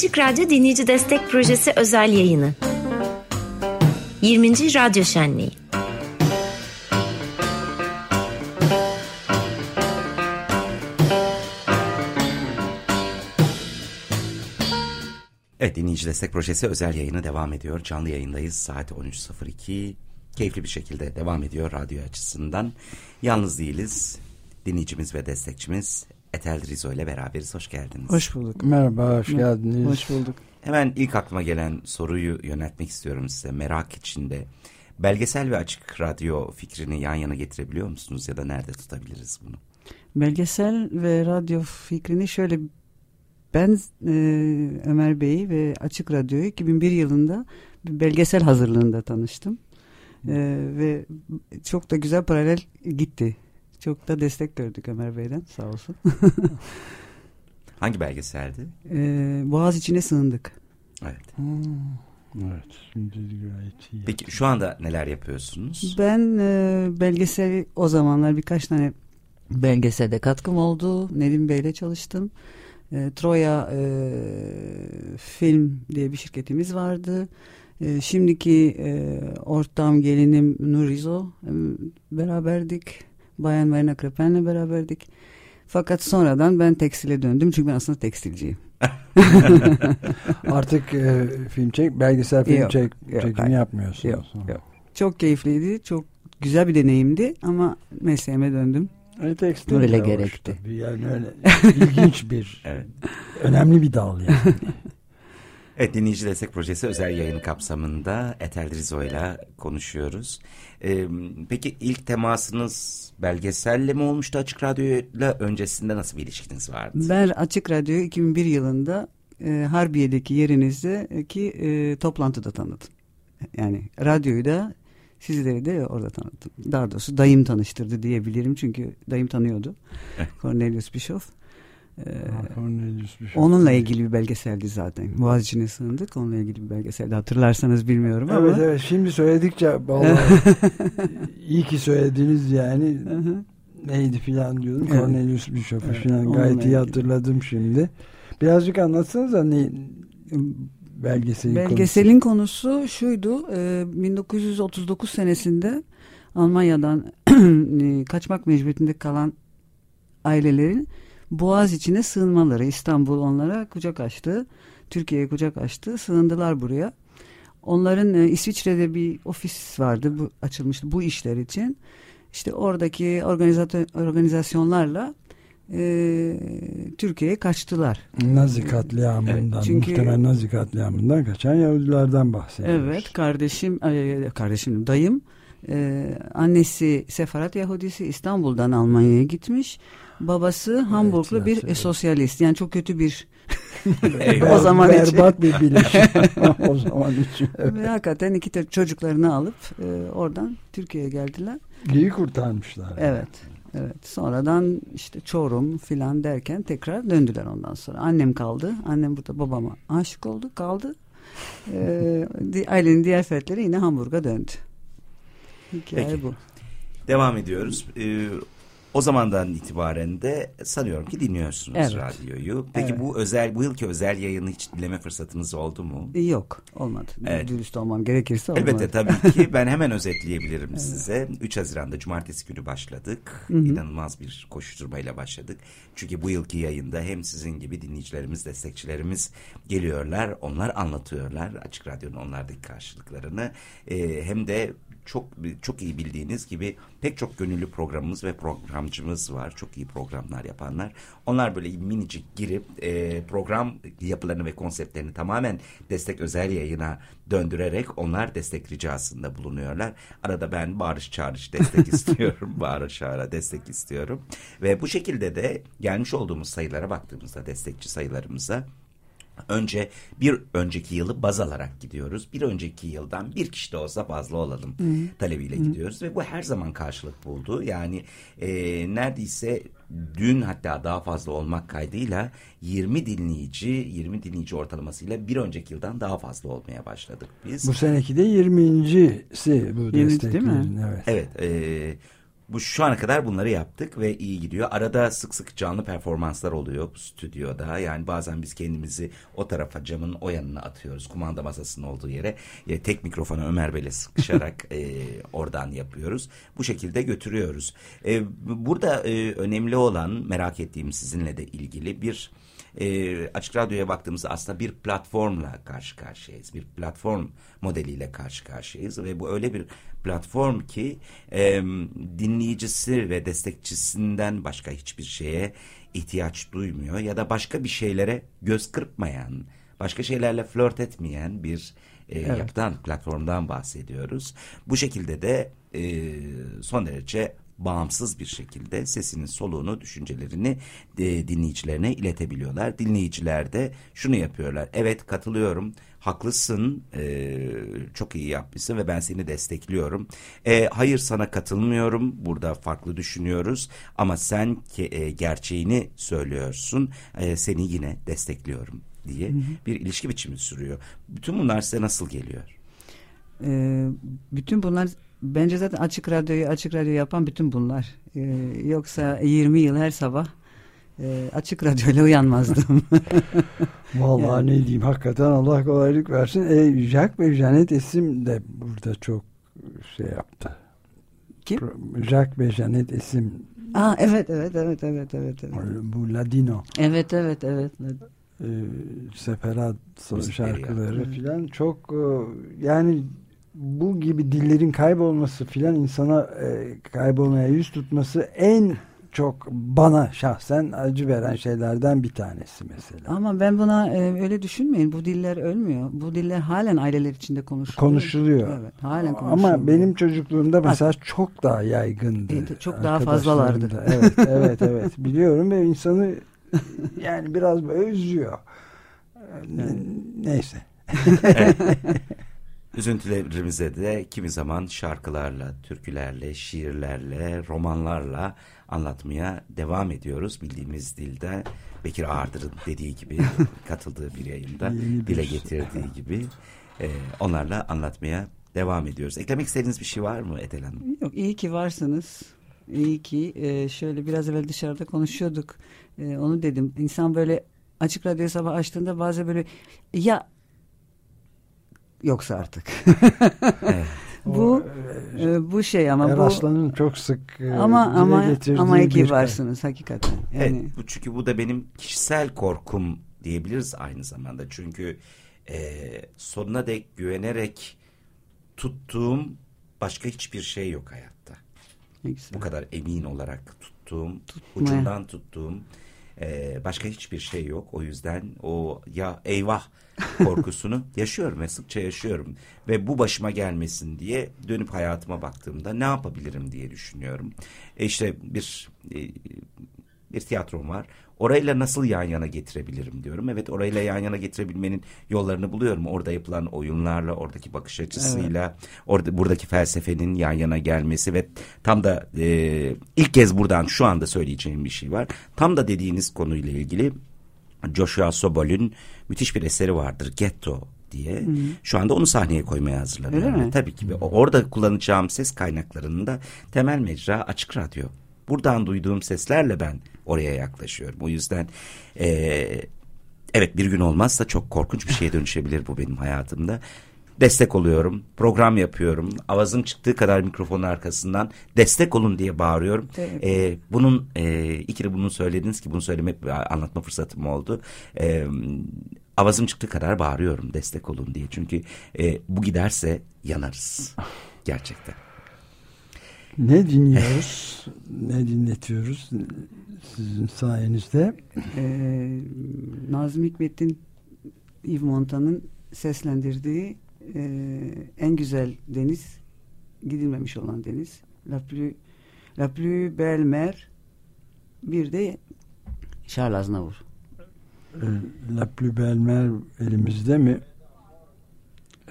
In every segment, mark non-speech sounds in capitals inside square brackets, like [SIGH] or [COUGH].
Açık Radyo Dinleyici Destek Projesi özel yayını. 20. Radyo Şenliği. Evet dinleyici destek projesi özel yayını devam ediyor. Canlı yayındayız. Saat 13.02. Keyifli bir şekilde devam ediyor radyo açısından. Yalnız değiliz. Dinleyicimiz ve destekçimiz Etel Rizo ile beraberiz. Hoş geldiniz. Hoş bulduk. Merhaba, hoş geldiniz. Hoş bulduk. Hemen ilk aklıma gelen soruyu yönetmek istiyorum size. Merak içinde. Belgesel ve açık radyo fikrini yan yana getirebiliyor musunuz ya da nerede tutabiliriz bunu? Belgesel ve radyo fikrini şöyle ben e, Ömer Bey ve Açık Radyo'yu 2001 yılında bir belgesel hazırlığında tanıştım. E, ve çok da güzel paralel gitti. Çok da destek gördük Ömer Bey'den sağ olsun. [LAUGHS] Hangi belgeseldi? e, Boğaz içine sığındık. Evet. Hmm, evet, şimdi gayet iyi. Peki şu anda neler yapıyorsunuz? Ben e, belgesel o zamanlar birkaç tane belgeselde katkım oldu. Nedim Bey'le çalıştım. E, Troya e, Film diye bir şirketimiz vardı. E, şimdiki e, ortağım gelinim Nur Rizo e, beraberdik. Bayan Marina Krepen'le beraberdik. Fakat sonradan ben tekstile döndüm çünkü ben aslında tekstilciyim. [LAUGHS] Artık e, film çek, belgesel film Yok, çek, yok, çekimi hayır. yapmıyorsunuz. Yok, yok. Çok keyifliydi, çok güzel bir deneyimdi ama mesleğime döndüm. E, tekstil Öyle gerekti. tabii. Yani öyle ilginç bir, [LAUGHS] Evet. önemli bir dal yani. [LAUGHS] Evet dinleyici destek projesi özel yayını kapsamında Etel Rizo ile konuşuyoruz. Ee, peki ilk temasınız belgeselle mi olmuştu Açık Radyo'yla öncesinde nasıl bir ilişkiniz vardı? Ben Açık Radyo'yu 2001 yılında e, Harbiye'deki yerinizdeki e, toplantıda tanıdım. Yani radyoyu da sizleri de orada tanıdım. Daha doğrusu dayım tanıştırdı diyebilirim çünkü dayım tanıyordu. Cornelius Bischoff. Şey. onunla ilgili bir belgeseldi zaten. Boğaziçi'ne sığındık. Onunla ilgili bir belgeseldi. Hatırlarsanız bilmiyorum ama. Evet evet şimdi söyledikçe [LAUGHS] iyi ki söylediniz yani neydi filan diyordum. Evet. Cornelius Bishop'u Evet, filan gayet iyi hatırladım şimdi. Birazcık anlatsanıza ne belgeselin konusu. Belgeselin konusu şuydu. e, 1939 senesinde Almanya'dan [CLEARS THROAT] e, kaçmak mecburiyetinde kalan ailelerin Boğaz içine sığınmaları. İstanbul onlara kucak açtı. Türkiye'ye kucak açtı. Sığındılar buraya. Onların e, İsviçre'de bir ofis vardı. Bu açılmıştı bu işler için. İşte oradaki organizasyonlarla e, Türkiye'ye kaçtılar. Nazi katliamından, Evet, çünkü- muhtemelen Nazi katliamından kaçan Yahudilerden bahsediyoruz. Evet kardeşim e, kardeşim dayım e, annesi Sefarat Yahudisi İstanbul'dan Almanya'ya gitmiş. Babası Hamburglu bir evet. sosyalist. Yani çok kötü bir [LAUGHS] [LAUGHS] [LAUGHS] o zaman için. Berbat bir bileşim o zaman için. Evet. Ve hakikaten iki tane çocuklarını alıp e, oradan Türkiye'ye geldiler. İyi kurtarmışlar. Evet. Evet. Sonradan işte Çorum filan derken tekrar döndüler ondan sonra. Annem kaldı. Annem burada babama aşık oldu. Kaldı. Ee, ailenin diğer fertleri yine Hamburg'a döndü. Hikaye Peki. bu. Devam ediyoruz. Ee, o zamandan itibaren de sanıyorum ki dinliyorsunuz Evet. radyoyu. Peki Evet. bu özel bu yılki özel yayını hiç dinleme fırsatınız oldu mu? Yok olmadı. Evet. Dürüst olmam gerekirse olmadı. Elbette tabii [LAUGHS] ki ben hemen özetleyebilirim size. 3 Haziran'da cumartesi günü başladık. Hı hı. İnanılmaz bir koşturmayla başladık. Çünkü bu yılki yayında hem sizin gibi dinleyicilerimiz, destekçilerimiz geliyorlar. Onlar anlatıyorlar Açık Radyo'nun onlardaki karşılıklarını. Ee, hem de çok çok iyi bildiğiniz gibi pek çok gönüllü programımız ve programcımız var. Çok iyi programlar yapanlar. Onlar böyle minicik girip e, program yapılarını ve konseptlerini tamamen destek özel yayına döndürerek onlar destek ricasında bulunuyorlar. Arada ben bağırış çağırış destek [LAUGHS] istiyorum. Bağırış çağıra destek istiyorum. Ve bu şekilde de gelmiş olduğumuz sayılara baktığımızda destekçi sayılarımıza Önce bir önceki yılı baz alarak gidiyoruz. Bir önceki yıldan bir kişi de olsa fazla olalım talebiyle gidiyoruz. Ve bu her zaman karşılık buldu. Yani e, neredeyse dün hatta daha fazla olmak kaydıyla 20 dinleyici, 20 dinleyici ortalamasıyla bir önceki yıldan daha fazla olmaya başladık biz. Bu seneki de 20.si bu 20. değil mi? desteklerin. Evet. Evet. e, Bu şu ana kadar bunları yaptık ve iyi gidiyor. Arada sık sık canlı performanslar oluyor stüdyoda. Yani bazen biz kendimizi o tarafa camın o yanına atıyoruz. Kumanda masasının olduğu yere. E, tek mikrofona Ömer Bey'le sıkışarak [LAUGHS] e, oradan yapıyoruz. Bu şekilde götürüyoruz. E, burada e, önemli olan merak ettiğim sizinle de ilgili bir e, Açık Radyo'ya baktığımızda aslında bir platformla karşı karşıyayız. Bir platform modeliyle karşı karşıyayız ve bu öyle bir platform ki e, dinleyicisi ve destekçisinden başka hiçbir şeye ihtiyaç duymuyor ya da başka bir şeylere göz kırpmayan, başka şeylerle flört etmeyen bir e, evet. yapıdan, platformdan bahsediyoruz. Bu şekilde de e, son derece bağımsız bir şekilde sesinin soluğunu, düşüncelerini e, dinleyicilerine iletebiliyorlar. Dinleyiciler de şunu yapıyorlar. Evet katılıyorum. Haklısın. E, çok iyi yapmışsın ve ben seni destekliyorum. E, hayır sana katılmıyorum. Burada farklı düşünüyoruz. Ama sen ke, e, gerçeğini söylüyorsun. E, seni yine destekliyorum diye hı hı. bir ilişki biçimi sürüyor. Bütün bunlar size nasıl geliyor? Ee, bütün bunlar bence zaten açık radyoyu açık radyo yapan bütün bunlar. Ee, yoksa 20 yıl her sabah e, açık radyoyla uyanmazdım. [LAUGHS] Vallahi yani. ne diyeyim hakikaten Allah kolaylık versin. E, Jack ve Janet isim de burada çok şey yaptı. Kim? Jack ve Janet isim. Aa evet evet evet evet evet. evet. Bu Ladino. Evet evet evet. E, separat şarkıları filan çok e, yani bu gibi dillerin kaybolması filan insana e, kaybolmaya yüz tutması en çok bana şahsen acı veren şeylerden bir tanesi mesela. Ama ben buna e, öyle düşünmeyin. Bu diller ölmüyor. Bu diller halen aileler içinde konuşuluyor. Konuşuluyor. Evet, halen konuşuluyor. Ama benim çocukluğumda mesela Bak, çok daha yaygındı. E, çok daha fazlalardı. Evet, evet, evet. Biliyorum ve insanı yani biraz böyle üzüyor. Evet. Neyse. [LAUGHS] Üzüntülerimize de kimi zaman şarkılarla, türkülerle, şiirlerle, romanlarla anlatmaya devam ediyoruz. Bildiğimiz dilde Bekir Ağırdır'ın dediği gibi [LAUGHS] katıldığı bir yayında dile şey. getirdiği gibi e, onlarla anlatmaya devam ediyoruz. Eklemek istediğiniz bir şey var mı Etel Hanım? Yok iyi ki varsınız. İyi ki e, şöyle biraz evvel dışarıda konuşuyorduk. E, onu dedim. İnsan böyle açık radyo sabah açtığında bazen böyle ya yoksa artık. evet. [LAUGHS] bu e, bu şey ama bu çok sık e, ama ama ama iyi varsınız hakikaten. Yani. Evet, bu çünkü bu da benim kişisel korkum diyebiliriz aynı zamanda. Çünkü e, sonuna dek güvenerek tuttuğum başka hiçbir şey yok hayatta. Bu kadar emin olarak tuttuğum, Tutmaya. ucundan tuttuğum ee, başka hiçbir şey yok. O yüzden o ya eyvah [LAUGHS] korkusunu yaşıyorum ve sıkça yaşıyorum. Ve bu başıma gelmesin diye dönüp hayatıma baktığımda ne yapabilirim diye düşünüyorum. E işte bir e, bir tiyatrom var. Orayla nasıl yan yana getirebilirim diyorum. Evet orayla yan yana getirebilmenin yollarını buluyorum. Orada yapılan oyunlarla, oradaki bakış açısıyla, evet. orada buradaki felsefenin yan yana gelmesi ve tam da e, ilk kez buradan şu anda söyleyeceğim bir şey var. Tam da dediğiniz konuyla ilgili Joshua Sobol'ün müthiş bir eseri vardır. Ghetto diye. Hı. Şu anda onu sahneye koymaya hazırlanıyorum. Tabii ki. Orada kullanacağım ses kaynaklarında temel mecra açık radyo. Buradan duyduğum seslerle ben oraya yaklaşıyorum. O yüzden e, evet bir gün olmazsa çok korkunç bir şeye dönüşebilir bu benim hayatımda. Destek oluyorum, program yapıyorum. Avazım çıktığı kadar mikrofonun arkasından destek olun diye bağırıyorum. Evet. E, bunun e, ikili bunu söylediniz ki bunu söyleme anlatma fırsatım oldu. E, avazım çıktığı kadar bağırıyorum destek olun diye. Çünkü e, bu giderse yanarız [LAUGHS] gerçekten. Ne dinliyoruz? [LAUGHS] ne dinletiyoruz sizin sayenizde? Ee, Nazım Hikmet'in Yves Montan'ın seslendirdiği e, en güzel deniz gidilmemiş olan deniz. La plus, La plus belle mer bir de Charles Aznavour. Ee, La plus belle mer elimizde mi?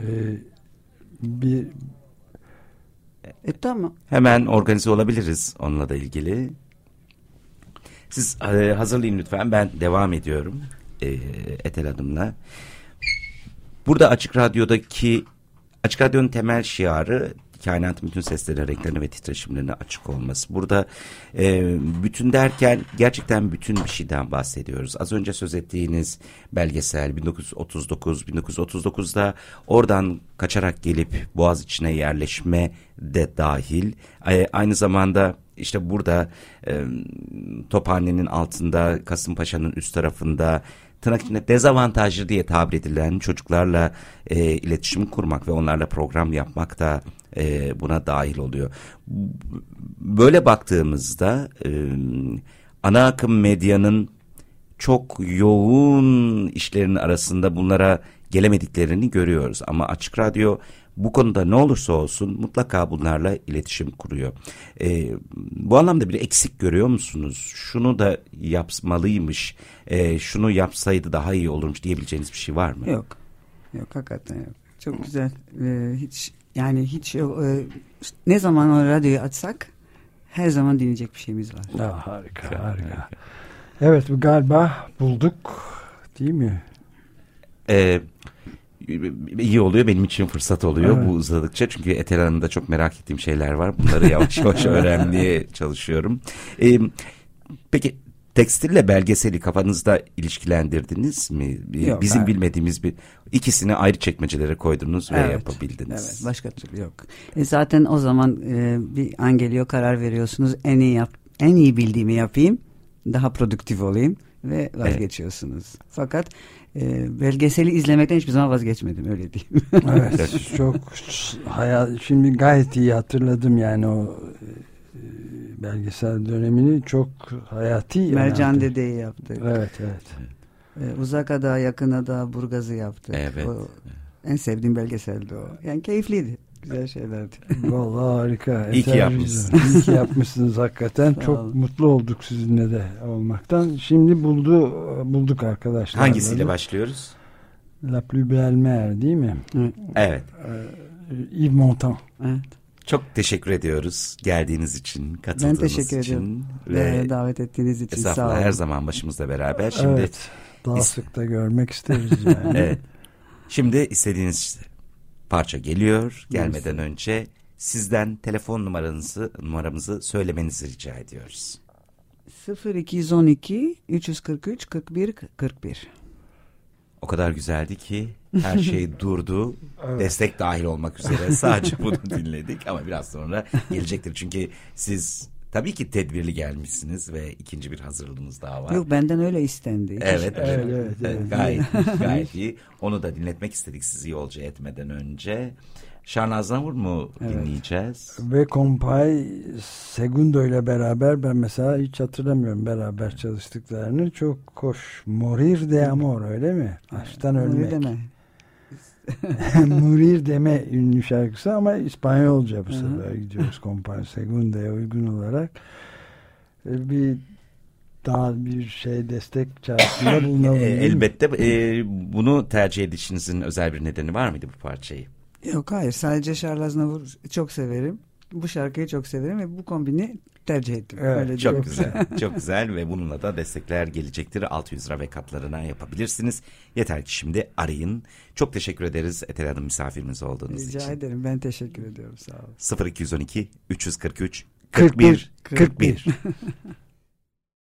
Ee, bir e tamam. Hemen organize olabiliriz onunla da ilgili. Siz e, hazırlayın lütfen. Ben devam ediyorum. E, Etel Hanım'la. Burada Açık Radyo'daki Açık Radyo'nun temel şiarı kainatın bütün seslerine, renklerine ve titreşimlerine açık olması. Burada e, bütün derken gerçekten bütün bir şeyden bahsediyoruz. Az önce söz ettiğiniz belgesel 1939, 1939'da oradan kaçarak gelip Boğaz içine yerleşme de dahil. E, aynı zamanda işte burada e, Tophane'nin altında Kasımpaşa'nın üst tarafında tırnak içinde dezavantajlı diye tabir edilen çocuklarla e, iletişim kurmak ve onlarla program yapmak da e, buna dahil oluyor. Böyle baktığımızda e, ana akım medyanın çok yoğun işlerinin arasında bunlara gelemediklerini görüyoruz. Ama Açık Radyo bu konuda ne olursa olsun mutlaka bunlarla iletişim kuruyor. E, bu anlamda bir eksik görüyor musunuz? Şunu da yapmalıymış, e, şunu yapsaydı daha iyi olurmuş diyebileceğiniz bir şey var mı? Yok, yok hakikaten yok. Çok güzel. Ee, hiç yani hiç e, ne zaman o radyoyu açsak her zaman dinleyecek bir şeyimiz var. Ya, harika, harika. Evet galiba bulduk değil mi? Evet iyi oluyor benim için fırsat oluyor evet. bu uzadıkça çünkü Etel Hanım'da çok merak ettiğim şeyler var bunları yavaş [LAUGHS] yavaş öğrenmeye çalışıyorum. Ee, peki tekstille belgeseli kafanızda ilişkilendirdiniz mi? Yok, Bizim hayır. bilmediğimiz bir ikisini ayrı çekmecelere koydunuz ve evet, yapabildiniz. Evet, başka türlü yok. E zaten o zaman e, bir an geliyor karar veriyorsunuz. En iyi yap, en iyi bildiğimi yapayım, daha produktif olayım ve vazgeçiyorsunuz. Evet. Fakat e, belgeseli izlemekten hiçbir zaman vazgeçmedim öyle diyeyim. [LAUGHS] evet çok hayal şimdi gayet iyi hatırladım yani o e, belgesel dönemini çok hayati. Mercan önemli. Dede'yi yaptık. Evet evet. Ee, uzak ada, yakın ada, Burgaz'ı yaptık. Evet. O, en sevdiğim belgeseldi o. Yani keyifliydi. Güzel şeylerdi. Vallahi harika. İyi ki yapmışsınız. İyi ki yapmışsınız hakikaten. Çok mutlu olduk sizinle de olmaktan. Şimdi buldu bulduk arkadaşlar. Hangisiyle başlıyoruz? La Plus Belle Mer değil mi? Evet. Ee, Yves Montand. Evet. Çok teşekkür ediyoruz geldiğiniz için, katıldığınız ben teşekkür için. Ediyorum. Ve davet ettiğiniz için sağ olun. her zaman başımızda beraber. Şimdi evet, daha sık da görmek isteriz yani. evet. Şimdi istediğiniz parça geliyor. Gelmeden Nasıl? önce sizden telefon numaranızı numaramızı söylemenizi rica ediyoruz. 0212 343 41 41 o kadar güzeldi ki her şey [LAUGHS] durdu. evet. Destek dahil olmak üzere sadece bunu dinledik ama biraz sonra gelecektir. Çünkü siz tabii ki tedbirli gelmişsiniz ve ikinci bir hazırlığınız daha var. Yok benden öyle istendi. Evet, evet, evet, evet, Gayet, [LAUGHS] gayet iyi. Onu da dinletmek istedik sizi yolcu etmeden önce. Şarnaz Navur mu evet. dinleyeceğiz? Ve Kompay Segundo ile beraber ben mesela hiç hatırlamıyorum beraber çalıştıklarını. Çok hoş. Morir de amor öyle mi? Aşktan ölmek. deme. [LAUGHS] Murir deme ünlü şarkısı ama İspanyolca bu sefer gidiyoruz [LAUGHS] Kompay Segundo'ya uygun olarak. E, bir daha bir şey destek çağrısında bulunalım. E, elbette e, bunu tercih edişinizin özel bir nedeni var mıydı bu parçayı? Yok hayır sadece Charles Aznavour çok severim. Bu şarkıyı çok severim ve bu kombini tercih ettim. Evet, Öyle çok güzel. [LAUGHS] çok güzel ve bununla da destekler gelecektir. 600 lira ve katlarına yapabilirsiniz. Yeter ki şimdi arayın. Çok teşekkür ederiz Etel Hanım misafirimiz olduğunuz Rica için. Rica ederim. Ben teşekkür ediyorum. Sağ olun. 0212 343 41 41. 41.